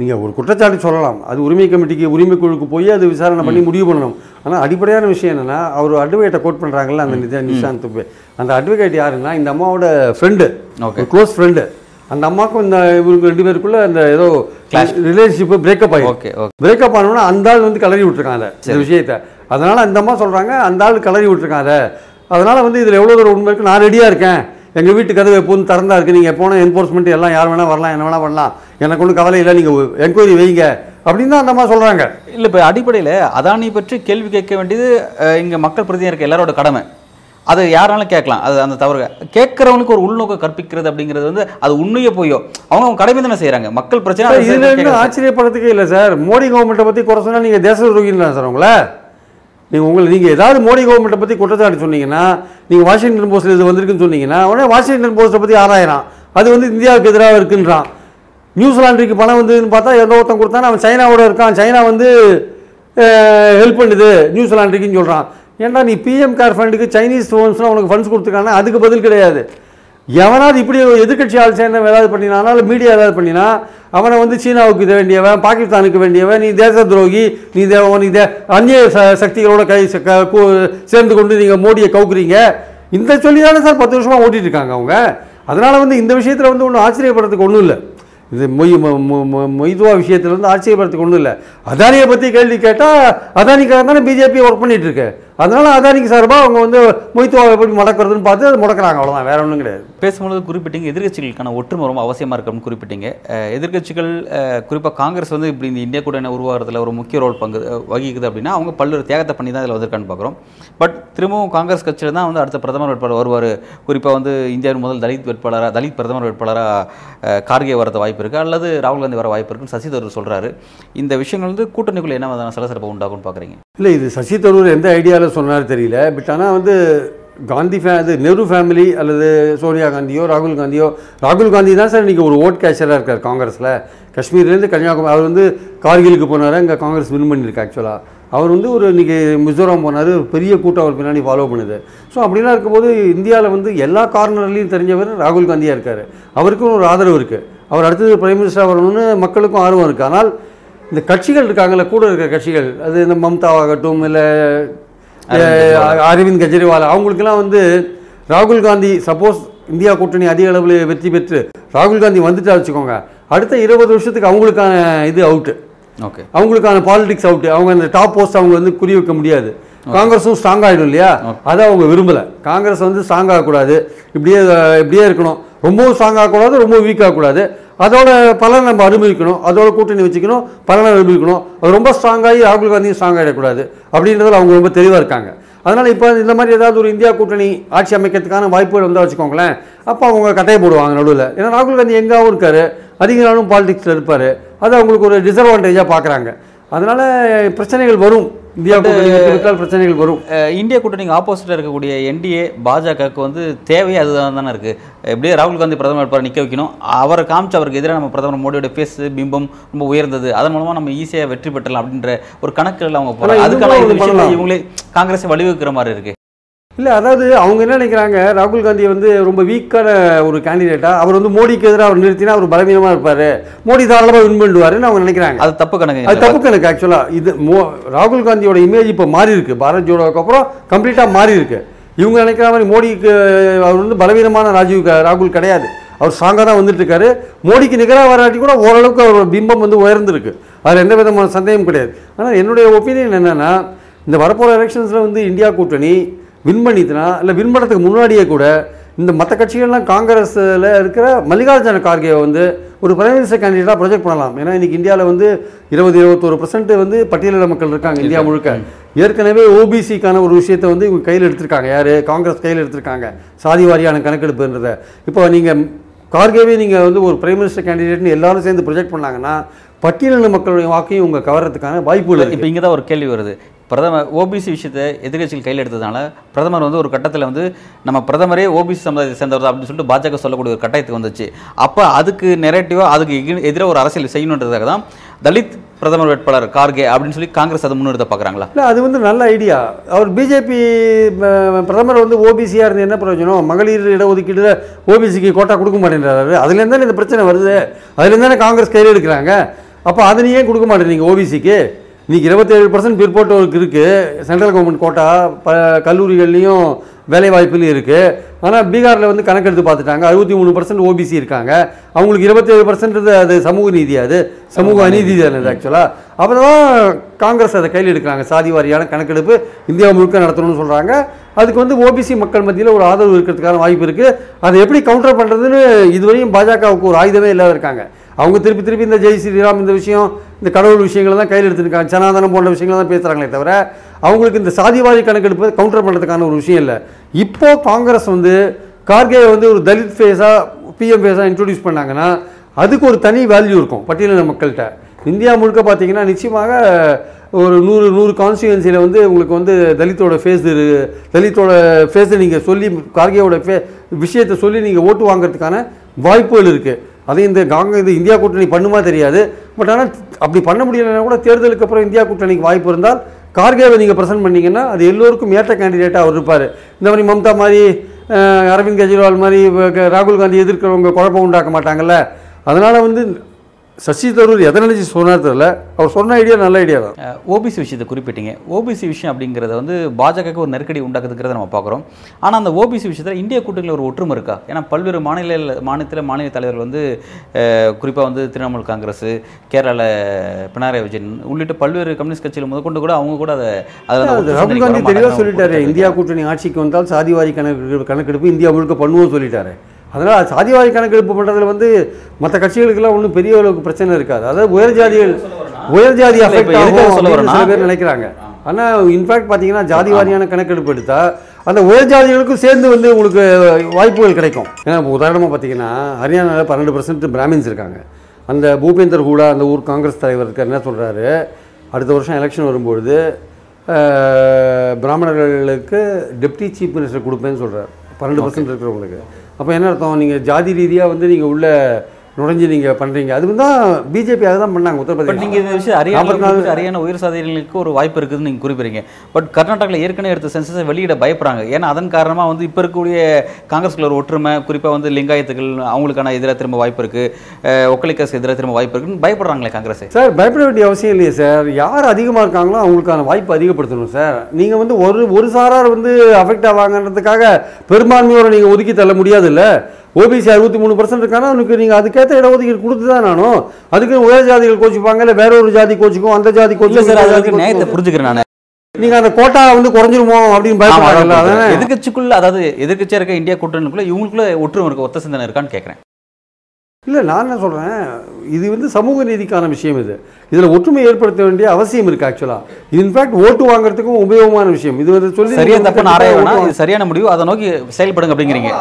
நீங்கள் ஒரு குற்றச்சாட்டு சொல்லலாம். அது உரிமை கமிட்டிக்கு உரிமை குழுக்கு போய் அது விசாரணை பண்ணி முடிவு பண்ணணும். ஆனால் அடிப்படையான விஷயம் என்னன்னா அவர் அட்வொகேட்டை கோட் பண்ணுறாங்கல்ல அந்த நிதா நிஷாந்த் துபே அந்த அட்வொகேட் யாருன்னா இந்த அம்மாவோட ஃப்ரெண்டு. க்ளோஸ் ஃப்ரெண்டு அந்த அம்மாவுக்கும் இந்த இவருக்கு ரெண்டு பேருக்குள்ள அந்த ஏதோ ரிலேஷன்ஷிப் பிரேக்கப் ஆகி ஓகே ஓகே பிரேக்கப் ஆனோன்னா அந்த ஆள் வந்து கிளறி விட்டுருக்காங்க இந்த விஷயத்தை. அதனால அந்த அம்மா சொல்றாங்க அந்த ஆள் கிளறி விட்டுருக்காங்க அதை. அதனால வந்து இதில் எவ்வளோ தூரம் உண்மை நான் ரெடியாக இருக்கேன். எங்கள் வீட்டு கதவு எப்போதும் திறந்தா இருக்கு. நீங்கள் எப்போனா என்ஃபோர்ஸ்மெண்ட் எல்லாம் யார் வேணா வரலாம் என்ன வேணா பண்ணலாம். எனக்கு ஒன்றும் கவலை இல்லை நீங்கள் என்கொயரி வைங்க. அப்படின்னு தான் அந்த அம்மா சொல்றாங்க. இல்லை இப்போ அடிப்படையில் அதானி பற்றி கேள்வி கேட்க வேண்டியது இங்க மக்கள் பிரதிநிதியாக இருக்க எல்லாரோட கடமை. அது யாராலும் கேட்கலாம். அது அந்த தவறு கேட்குறவங்களுக்கு ஒரு உள்நோக்கம் கற்பிக்கிறது அப்படிங்கிறது வந்து அது உண்மையே போயோ அவங்க அவங்க கடமை தானே செய்கிறாங்க மக்கள் பிரச்சனை ஆச்சரியப்படுறதுக்கே இல்லை சார். மோடி கவர்மெண்ட்டை பற்றி குறை சொன்னா நீங்கள் தேச துரோகிங்களா சார் உங்களை. நீங்கள் உங்களை நீங்கள் ஏதாவது மோடி கவர்மெண்ட்டை பற்றி குற்றச்சாட்டு சொன்னீங்கன்னா நீங்கள் வாஷிங்டன் போஸ்ட்டில் இது வந்திருக்குன்னு சொன்னீங்கன்னா உடனே வாஷிங்டன் போஸ்ட்டை பற்றி ஆராயிறான். அது வந்து இந்தியாவுக்கு எதிராக இருக்குன்றான். நியூசிலாண்டுக்கு பணம் வந்ததுன்னு பார்த்தா எந்த ஒருத்தன் கொடுத்தானே. அவன் சைனாவோட இருக்கான். சைனா வந்து ஹெல்ப் பண்ணுது நியூசிலாண்டுக்குன்னு சொல்கிறான் ஏன்டா நீ பிஎம் கேர் ஃபண்டுக்கு சைனீஸ் ஃபோன்ஸ்லாம் உனக்கு ஃபண்ட்ஸ் கொடுத்துருக்காங்கன்னா அதுக்கு பதில் கிடையாது. எவனாவது இப்படி ஒரு எதிர்க்கட்சி ஆள் சேர்ந்தவன் ஏதாவது பண்ணினானாலும் மீடியா ஏதாவது பண்ணினா அவனை வந்து சீனாவுக்கு இது வேண்டியவன் பாகிஸ்தானுக்கு வேண்டியவன் நீ தேச துரோகி நீ தே நீ தே அந்நிய ச- சக்திகளோட கை ச- சேர்ந்து கொண்டு நீங்கள் மோடியை கவுக்குறீங்க. இந்த சொல்லி தானே சார் பத்து வருஷமாக ஓட்டிட்டு இருக்காங்க அவங்க. அதனால் வந்து இந்த விஷயத்தில் வந்து ஒன்றும் ஆச்சரியப்படுறதுக்கு ஒன்றும் இல்லை. இது மொய் மொ- மொ- மொ- மொய்துவா விஷயத்தில் வந்து ஆச்சரியப்படுறதுக்கு ஒன்றும் இல்லை. அதானியை பற்றி கேள்வி கேட்டால் அதானிக்காக தானே பிஜேபி ஒர்க் பண்ணிகிட்டு இருக்கேன் அதனால் அதானிக்கு சார்பாக அவங்க வந்து மொய்த்துவாவை எப்படி முடக்கிறதுன்னு பார்த்து அதை முடக்கிறாங்க அவ்வளோதான் வேற ஒன்றும் கிடையாது. பேசும்பொழுது குறிப்பிட்டீங்க எதிர்க்கட்சிகளுக்கான ஒற்றுமை ரொம்ப அவசியமாக இருக்கும்னு குறிப்பிட்டீங்க. எதிர்கட்சிகள் எதிர்க்கட்சிகள் குறிப்பாக காங்கிரஸ் வந்து இப்படி இந்த இந்தியா கூட்டணி உருவாகிறதுல ஒரு முக்கிய ரோல் பங்கு வகிக்குது அப்படின்னா அவங்க பல்வேறு தியாகத்தை பண்ணி தான் இதில் வந்திருக்கான்னு பார்க்குறோம். பட் திரும்பவும் காங்கிரஸ் கட்சியில் தான் வந்து அடுத்த பிரதமர் வேட்பாளர் வருவார். குறிப்பாக வந்து இந்தியாவின் முதல் தலித் வேட்பாளராக தலித் பிரதமர் வேட்பாளராக கார்கே வரது வாய்ப்பு இருக்குது அல்லது ராகுல் காந்தி வர வாய்ப்பு இருக்குன்னு சசி தரூர் சொல்கிறாரு இந்த விஷயங்கள் வந்து கூட்டணிக்குள்ள என்ன விதமான சலசலப்பை உண்டாகும்னு பார்க்குறீங்க? இல்லை இது சசி தரூர் எந்த ஐடியாவில் சொன்னார் தெரியல. பட் ஆனால் வந்து காந்தி ஃபே அது நெஹ்ரு ஃபேமிலி அல்லது சோனியா காந்தியோ ராகுல் காந்தியோ ராகுல் காந்தி தான் சார் இன்றைக்கி ஒரு ஓட் கேஷராக இருக்கார் காங்கிரஸில். காஷ்மீர்லேருந்து கன்னியாகுமரி அவர் வந்து கார்கிலுக்கு போனார் இங்கே காங்கிரஸ் வின் பண்ணியிருக்கு ஆக்சுவலாக அவர் வந்து ஒரு இன்றைக்கி மிசோரம் போனார் பெரிய கூட்டம் அவர் பின்னாடி ஃபாலோ பண்ணுது. ஸோ அப்படிலாம் இருக்கும்போது இந்தியாவில் வந்து எல்லா கார்னர்லேயும் தெரிஞ்சவர் ராகுல் காந்தியாக இருக்கார். அவருக்கும் ஒரு ஆதரவு இருக்குது அவர் அடுத்தது பிரைம் மினிஸ்டராக வரணும்னு மக்களுக்கும் ஆர்வம் இருக்குது ஆனால் இந்த கட்சிகள் இருக்காங்கல்ல கூட இருக்கிற கட்சிகள். அது இந்த மம்தாவாகட்டும் இல்லை அரவிந்த் கெஜ்ரிவால். அவங்களுக்கெல்லாம் வந்து ராகுல் காந்தி சப்போஸ் இந்தியா கூட்டணி அதிக அளவில் வெற்றி பெற்று ராகுல் காந்தி வந்துட்டா வச்சுக்கோங்க அடுத்த இருபது வருஷத்துக்கு அவங்களுக்கான இது அவுட்டு ஓகே அவங்களுக்கான பாலிடிக்ஸ் அவுட்டு அவங்க அந்த டாப் போஸ்ட் அவங்க வந்து குறி வைக்க முடியாது. காங்கிரஸும் ஸ்ட்ராங் ஆகிடும் இல்லையா? அதை அவங்க விரும்பலை. காங்கிரஸ் வந்து ஸ்ட்ராங் ஆகக்கூடாது. இப்படியே இப்படியே இருக்கணும். ரொம்பவும் ஸ்ட்ராங் ஆகக்கூடாது ரொம்ப வீக் ஆகக்கூடாது. அதோட பலனை நம்ம அனுபவிக்கணும். அதோட கூட்டணி வச்சுக்கணும். பலனை அனுபவிக்கணும். அது ரொம்ப ஸ்ட்ராங்காகி ராகுல் காந்தியும் ஸ்ட்ராங் ஆகிடக்கூடாது அப்படின்றதில் அவங்க ரொம்ப தெளிவாக இருக்காங்க. அதனால் இப்போ இந்த மாதிரி ஏதாவது ஒரு இந்தியா கூட்டணி ஆட்சி அமைக்கிறதுக்கான வாய்ப்புகள் வந்தால் வச்சுக்கோங்களேன். அப்போ அவங்க கட்டையை போடுவாங்க நடுவில். ஏன்னா ராகுல் காந்தி எங்காவும் இருக்கார். அதிக நாளும் பாலிடிக்ஸில் இருப்பார். அது அவங்களுக்கு ஒரு டிஸ்அட்வான்டேஜாக பார்க்குறாங்க அதனால் பிரச்சனைகள் வரும். இந்தியா கூட்டணி வெற்றி பெற்றால் பிரச்சனைகள் வரும். இந்திய கூட்டணிக்கு ஆப்போசிட்டாக இருக்கக்கூடிய என்டிஏ பாஜகவுக்கு வந்து தேவையே அதுதான் தானே இருக்குது எப்படியே ராகுல் காந்தி பிரதமர் வேட்பாளர் நிற்க வைக்கணும். அவரை காமிச்சு அவருக்கு எதிராக நம்ம பிரதமர் மோடியோட ஃபேஸ் பிம்பம் ரொம்ப உயர்ந்தது. அதன் மூலமாக நம்ம ஈஸியாக வெற்றி பெற்றலாம் அப்படின்ற ஒரு கணக்குல அவங்க போகிறாங்க அதுக்கான. இவங்களே காங்கிரஸ் வழிவகுக்கிற மாதிரி இருக்கு. இல்லை அதாவது அவங்க என்ன நினைக்கிறாங்க ராகுல் காந்தி வந்து ரொம்ப வீக்கான ஒரு கேண்டிடேட்டா அவர் வந்து மோடிக்கு எதிராக அவர் நிறுத்தினா அவர் பலவீனமாக இருப்பார். மோடி தாராளமாக வின் பண்ணுவாருன்னு அவங்க நினைக்கிறாங்க. அது தப்பு கணக்கு. அது தப்பு கணக்கு ஆக்சுவலாக இது மோ ராகுல் காந்தியோட இமேஜ் இப்போ மாறி இருக்கு. பாரத் ஜோடோக்கு அப்புறம் கம்ப்ளீட்டாக மாறி இருக்கு. இவங்க நினைக்கிற மாதிரி மோடிக்கு அவர் வந்து பலவீனமான ராஜீவ் ராகுல் கிடையாது. அவர் ஸ்ட்ராங்காக தான் வந்துட்டு இருக்காரு. மோடிக்கு நிகராக வராட்டி கூட ஓரளவுக்கு அவர் பிம்பம் வந்து உயர்ந்திருக்கு. அதில் எந்த விதமான சந்தேகம் கிடையாது. ஆனால் என்னுடைய ஒப்பீனியன் என்னன்னா இந்த வரப்போகிற எலெக்ஷன்ஸில் வந்து இந்தியா கூட்டணி வின் பண்ணிதுன்னா இல்லை வின் பண்ணதுக்கு முன்னாடியே கூட இந்த மற்ற கட்சிகள்லாம் காங்கிரஸில் இருக்கிற மல்லிகார்ஜுன கார்கேவை வந்து ஒரு பிரைம் மினிஸ்டர் கேண்டிடேட்டாக ப்ரொஜெக்ட் பண்ணலாம். ஏன்னா இன்னைக்கு இந்தியாவில் வந்து இருபது இருபத்தொரு பர்சன்ட் வந்து பட்டியலின மக்கள் இருக்காங்க இந்தியா முழுக்க. ஏற்கனவே ஓபிசிக்கான ஒரு விஷயத்தை வந்து இவங்க கையில் எடுத்திருக்காங்க. யார்? காங்கிரஸ் கையில் எடுத்திருக்காங்க. சாதி வாரியான கணக்கெடுப்புன்றதை. இப்போ நீங்கள் கார்கேவே நீங்கள் வந்து ஒரு பிரைம் மினிஸ்டர் கேண்டிடேட்னு எல்லாரும் சேர்ந்து ப்ரொஜெக்ட் பண்ணாங்கன்னா பட்டியலின மக்களுடைய வாக்கையும் இவங்க கவர்றதுக்கான வாய்ப்புகள் இருக்கு இப்போ இங்கே தான் ஒரு கேள்வி வருது. பிரதமர் ஓபிசி விஷயத்தை எதிர்கட்சிகள் கையில் எடுத்ததுனால பிரதமர் வந்து ஒரு கட்டத்தில் வந்து நம்ம பிரதமரே ஓபிசி சமுதாயத்தை சேர்ந்தவர் அப்படின்னு சொல்லிட்டு பாஜக சொல்லக்கூடிய ஒரு கட்டாயத்துக்கு வந்துச்சு. அப்போ அதுக்கு நெரேட்டிவாக அதுக்கு எதிராக ஒரு அரசியல் செய்யணுன்றதுக்காக தான் தலித் பிரதமர் வேட்பாளர் கார்கே அப்படின்னு சொல்லி காங்கிரஸ் அதை முன்னெடுத்த பார்க்குறாங்களா இல்லை அது வந்து நல்ல ஐடியா அவர் பிஜேபி பிரதமர் வந்து ஓபிசியாக இருந்து என்ன பிரயோஜனம்? மகளிர் இடஒதுக்கீடு ஓபிசிக்கு கோட்டா கொடுக்க மாட்டேன்றாரு அதுலேருந்து தானே இந்த பிரச்சனை வருது? அதுலேருந்து தானே காங்கிரஸ் கையில் எடுக்கிறாங்க? அப்போ அதை நீ ஏன் கொடுக்க மாட்டேங்கிறீங்க ஓபிசிக்கு இன்னைக்கு இருபத்தேழு பர்சன்ட் பிற்போட்டோருக்கு இருக்குது சென்ட்ரல் கவர்மெண்ட் கோட்டா ப கல்லூரிகள்லையும் வேலை வாய்ப்புலையும் இருக்குது ஆனால் பீகாரில் வந்து கணக்கெடுத்து பார்த்துட்டாங்க. அறுபத்தி மூணு பர்சன்ட் ஓபிசி இருக்காங்க. அவங்களுக்கு இருபத்தேழு பர்சன்ட் அது சமூக நீதி அது. சமூக அநீதி தானே ஆக்சுவலாக அப்புறம் தான் காங்கிரஸ் அதை கையில் எடுக்கிறாங்க. சாதி வாரியான கணக்கெடுப்பு இந்தியா முழுக்க நடத்தணும்னு சொல்கிறாங்க அதுக்கு வந்து ஓபிசி மக்கள் மத்தியில் ஒரு ஆதரவு இருக்கிறதுக்கான வாய்ப்பு இருக்குது அதை எப்படி கவுண்டர் பண்ணுறதுன்னு இதுவரையும் பாஜகவுக்கு ஒரு ஆயுதமே இல்லாத இருக்காங்க. அவங்க திருப்பி திருப்பி இந்த ஜெய் ஸ்ரீராம் இந்த விஷயம் இந்த கடவுள் விஷயங்களை தான் கையில் எடுத்துருக்காங்க. சனாதனம் போன்ற விஷயங்களை தான் பேசுகிறாங்களே தவிர அவங்களுக்கு இந்த சாதிவாரி கணக்கெடுப்பு கவுண்டர் பண்ணுறதுக்கான ஒரு விஷயம் இல்லை. இப்போ காங்கிரஸ் வந்து கார்கே வந்து ஒரு தலித் ஃபேஸாக பிஎம் ஃபேஸாக இன்ட்ரடியூஸ் பண்ணாங்கன்னா அதுக்கு ஒரு தனி வேல்யூ இருக்கும் பட்டியலின மக்கள்கிட்ட. இந்தியா முழுக்க பார்த்தீங்கன்னா நிச்சயமாக ஒரு நூறு நூறு கான்ஸ்டியூன்சியில் வந்து உங்களுக்கு வந்து தலித்தோட ஃபேஸ் தலித்தோட ஃபேஸை நீங்கள் சொல்லி கார்கேயோட ஃபே விஷயத்தை சொல்லி நீங்கள் ஓட்டு வாங்குறதுக்கான வாய்ப்புகள் இருக்குது அதே இந்த காங்க இந்த இந்தியா கூட்டணி பண்ணுமா தெரியாது. பட் ஆனால் அப்படி பண்ண முடியலைன்னா கூட தேர்தலுக்கு அப்புறம் இந்தியா கூட்டணிக்கு வாய்ப்பு இருந்தால் கார்கேவை நீங்கள் ப்ரெசென்ட் பண்ணிங்கன்னா அது எல்லோருக்கும் ஏற்ற கேண்டிடேட்டாக அவர் இருப்பார். இந்த மாதிரி மம்தா மாதிரி அரவிந்த் கெஜ்ரிவால் மாதிரி ராகுல் காந்தி எதிர்க்கிறவங்க குழப்பம் உண்டாக்க மாட்டாங்கல்ல. அதனால் வந்து சசி தரூர் எதை நினச்சி சொன்னார் தெரியல. அவர் சொன்ன ஐடியா நல்ல ஐடியா தான். ஓபிசி விஷயத்தை குறிப்பிட்டீங்க. ஓபிசி விஷயம் அப்படிங்கிறத வந்து பாஜகவுக்கு ஒரு நெருக்கடி உண்டாக்குதுங்கிறத நம்ம பார்க்குறோம். ஆனால் அந்த ஓபிசி விஷயத்தில் இந்திய கூட்டணியில் ஒரு ஒற்றுமை இருக்கா? ஏன்னா பல்வேறு மாநில மாநிலத்தில் மாநில தலைவர்கள் வந்து குறிப்பாக வந்து திரிணாமுல் காங்கிரஸ் கேரள பினராயி விஜயன் உள்ளிட்ட பல்வேறு கம்யூனிஸ்ட் கட்சிகள் முதற்கொண்டு கூட அவங்க கூட அதை அதில் அது ராகுல் காந்தி தெளிவாக சொல்லிட்டாரு. இந்தியா கூட்டணி ஆட்சிக்கு வந்தால் சாதிவாரி கணக்கு கணக்கெடுப்பு இந்தியா முழுக்க பண்ணுவோம் சொல்லிட்டாரு. அதனால் சாதிவாரி கணக்கெடுப்பு பண்ணுறதுல வந்து மற்ற கட்சிகளுக்கெல்லாம் ஒன்றும் பெரிய அளவுக்கு பிரச்சனை இருக்காது. அதாவது உயர் ஜாதிகள் உயர் ஜாதி அஃபெக்ட் ஆகும் சில பேர் நினைக்கிறாங்க. ஆனால் இன்ஃபேக்ட் பார்த்தீங்கன்னா ஜாதி வாரியான கணக்கெடுப்பு எடுத்தா அந்த உயர் ஜாதிகளுக்கும் சேர்ந்து வந்து உங்களுக்கு வாய்ப்புகள் கிடைக்கும். ஏன்னா உதாரணமாக பார்த்தீங்கன்னா ஹரியானாவில் பன்னெண்டு பர்சன்ட் பிராமின்ஸ் இருக்காங்க. அந்த பூபேந்தர் ஹூடா அந்த ஊர் காங்கிரஸ் தலைவர் இருக்கார் என்ன சொல்கிறாரு அடுத்த வருஷம் எலெக்ஷன் வரும்பொழுது பிராமணர்களுக்கு டெப்டி சீஃப் மினிஸ்டர் கொடுப்பேன்னு சொல்கிறார் பன்னெண்டு பர்சன்ட் இருக்கிறவங்களுக்கு. அப்போ என்ன அர்த்தம்? நீங்கள் ஜாதி ரீதியாக வந்து நீங்கள் உள்ள நுழைஞ்சு நீங்கள் பண்ணுறீங்க அது தான் பிஜேபி அதை தான் பண்ணாங்க உத்தரப்பிரதேசம். நீங்கள் இந்த விஷயம் ஹரியானா ஹரியானா உயர் சாதிகளுக்கு ஒரு வாய்ப்பு இருக்குதுன்னு நீங்கள் குறிப்பிடுறீங்க. பட் கர்நாடகாவில் ஏற்கனவே எடுத்த சென்சஸை வெளியிட பயப்படுறாங்க. ஏன்னா அதன் காரணமாக வந்து இப்போ இருக்கக்கூடிய காங்கிரஸ்குள்ள ஒரு ஒற்றுமை குறிப்பாக வந்து லிங்காயத்துகள் அவங்களுக்கான எதிராக திரும்ப வாய்ப்பு இருக்குது ஒக்கலிக்காஸ் எதிராக திரும்ப வாய்ப்பு இருக்குன்னு பயப்படுறாங்களே காங்கிரஸ். சார் பயப்பட வேண்டிய அவசியம் இல்லையே சார். யார் அதிகமாக இருக்காங்களோ அவங்களுக்கான வாய்ப்பு அதிகப்படுத்தணும் சார். நீங்கள் வந்து ஒரு ஒரு சாரார் வந்து அஃபெக்ட் ஆவாங்கன்றதுக்காக பெரும்பான்மையோட நீங்கள் ஒதுக்கி தள்ள முடியாதுல்ல. ஓபிசி அறுபத்தி மூணு பர்சன்ட் இருக்கானா? அவனுக்கு நீங்கள் அதுக்கேற்ற இடஒதுக்கீடு கொடுத்து தான் நானும் அதுக்கு உயர் ஜாதிகள் கோச்சிப்பாங்க இல்லை வேற ஒரு ஜாதி கோச்சிக்கும் அந்த ஜாதி கோச்சிக்கும் சார் அதுக்கு நியாயத்தை. புரிஞ்சுக்கிறேன் நான். நீங்க அந்த கோட்டா வந்து குறைஞ்சிருமோ அப்படின்னு பயப்படுறாங்கல்ல அதானே எதிர்கட்சிக்குள்ள அதாவது எதிர்கட்சியாக இருக்க இந்தியா கூட்டணிக்குள்ள இவங்களுக்குள்ள ஒற்றுமை இருக்கு ஒத்த சிந்தனை இருக்கான்னு கேட்குறேன் இல்லை நான் என்ன சொல்கிறேன் இது வந்து சமூக நீதிக்கான விஷயம் இது. இதில் ஒற்றுமை ஏற்படுத்த வேண்டிய அவசியம் இருக்குது ஆக்சுவலாக இது இன்ஃபேக்ட் ஓட்டு வாங்குறதுக்கும் உபயோகமான விஷயம். இது வந்து சொல்லி சரியா தப்பு இது சரியான முடிவு. அதை நோக்கி செயல்படுங்க அப்படிங்கிறீங்க.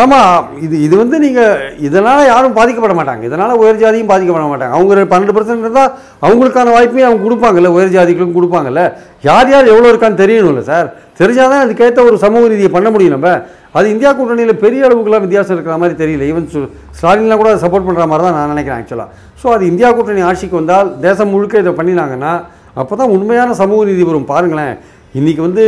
ஆமா. இது இது வந்து நீங்க இதனால யாரும் பாதிக்கப்பட மாட்டாங்க. இதனால உயர் ஜாதியும் பாதிக்கப்பட மாட்டாங்க. அவங்க பன்னெண்டு பர்சன்ட் இருந்தால் அவங்களுக்கான வாய்ப்பையும் அவங்க கொடுப்பாங்கல்ல. உயர் ஜாதிகளும் கொடுப்பாங்கல்ல. யார் யார் எவ்வளோ இருக்கான்னு தெரியணும்ல சார் தெரிஞ்சாதான் அதுக்கேற்ற ஒரு சமூக நீதியை பண்ண முடியும் நம்ம. அது இந்தியா கூட்டணியில் பெரிய அளவுக்குலாம் வித்தியாசம் இருக்கிற மாதிரி தெரியல. ஈவன் ஸ்டாலின்லாம் கூட சப்போர்ட் பண்ணுற மாதிரி தான் நான் நினைக்கிறேன் ஆக்சுவலாக ஸோ அது இந்தியா கூட்டணி ஆட்சிக்கு வந்தால் தேசம் முழுக்க இதை பண்ணினாங்கன்னா அப்போ தான் உண்மையான சமூக நீதி வரும். பாருங்களேன். இன்றைக்கி வந்து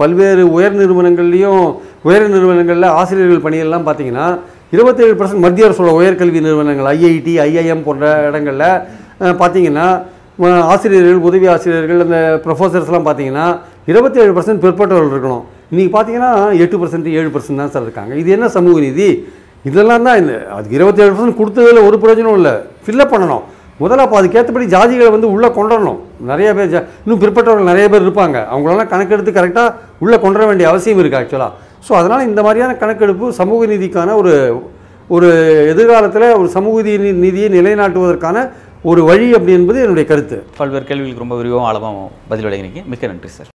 பல்வேறு உயர் நிறுவனங்கள்லேயும் உயர் நிறுவனங்களில் ஆசிரியர்கள் பணியெல்லாம் பார்த்தீங்கன்னா இருபத்தேழு பர்சன்ட் மத்திய அரசோட உயர்கல்வி நிறுவனங்கள் ஐஐடி ஐஐஎம் போன்ற இடங்களில் பார்த்தீங்கன்னா ஆசிரியர்கள் உதவி ஆசிரியர்கள் அந்த ப்ரொஃபஸர்ஸ்லாம் பார்த்தீங்கன்னா இருபத்தேழு பர்சன்ட் பிற்பட்டவர்கள் இருக்கணும். இன்றைக்கி பார்த்தீங்கன்னா எட்டு பர்சன்ட் ஏழு பர்சன்ட் தான் சார் இருக்காங்க. இது என்ன சமூக நீதி? இதெல்லாம் தான் இந்த அதுக்கு இருபத்தேழு பர்சன்ட் கொடுத்ததில் ஒரு பிரயோஜனம் இல்லை. ஃபில்லப் பண்ணணும். முதல்ல அப்போ அதுக்கேற்றபடி ஜாதிகளை வந்து உள்ளே கொண்டுடணும் நிறைய பேர் ஜா இன்னும் பிற்பட்டவர்கள் நிறைய பேர் இருப்பாங்க. அவங்களெல்லாம் கணக்கெடுத்து கரெக்டாக உள்ளே கொண்டு வர வேண்டிய அவசியம் இருக்குது ஆக்சுவலாக ஸோ அதனால் இந்த மாதிரியான கணக்கெடுப்பு சமூக நீதிக்கான ஒரு ஒரு எதிர்காலத்தில் ஒரு சமூக நீதியை நிலைநாட்டுவதற்கான ஒரு வழி அப்படி என்பது என்னுடைய கருத்து. பல்வேறு கேள்விகளுக்கு ரொம்ப விரிவாகவும் ஆழமாக பதில் வழங்கினீங்க மிக்க நன்றி சார்.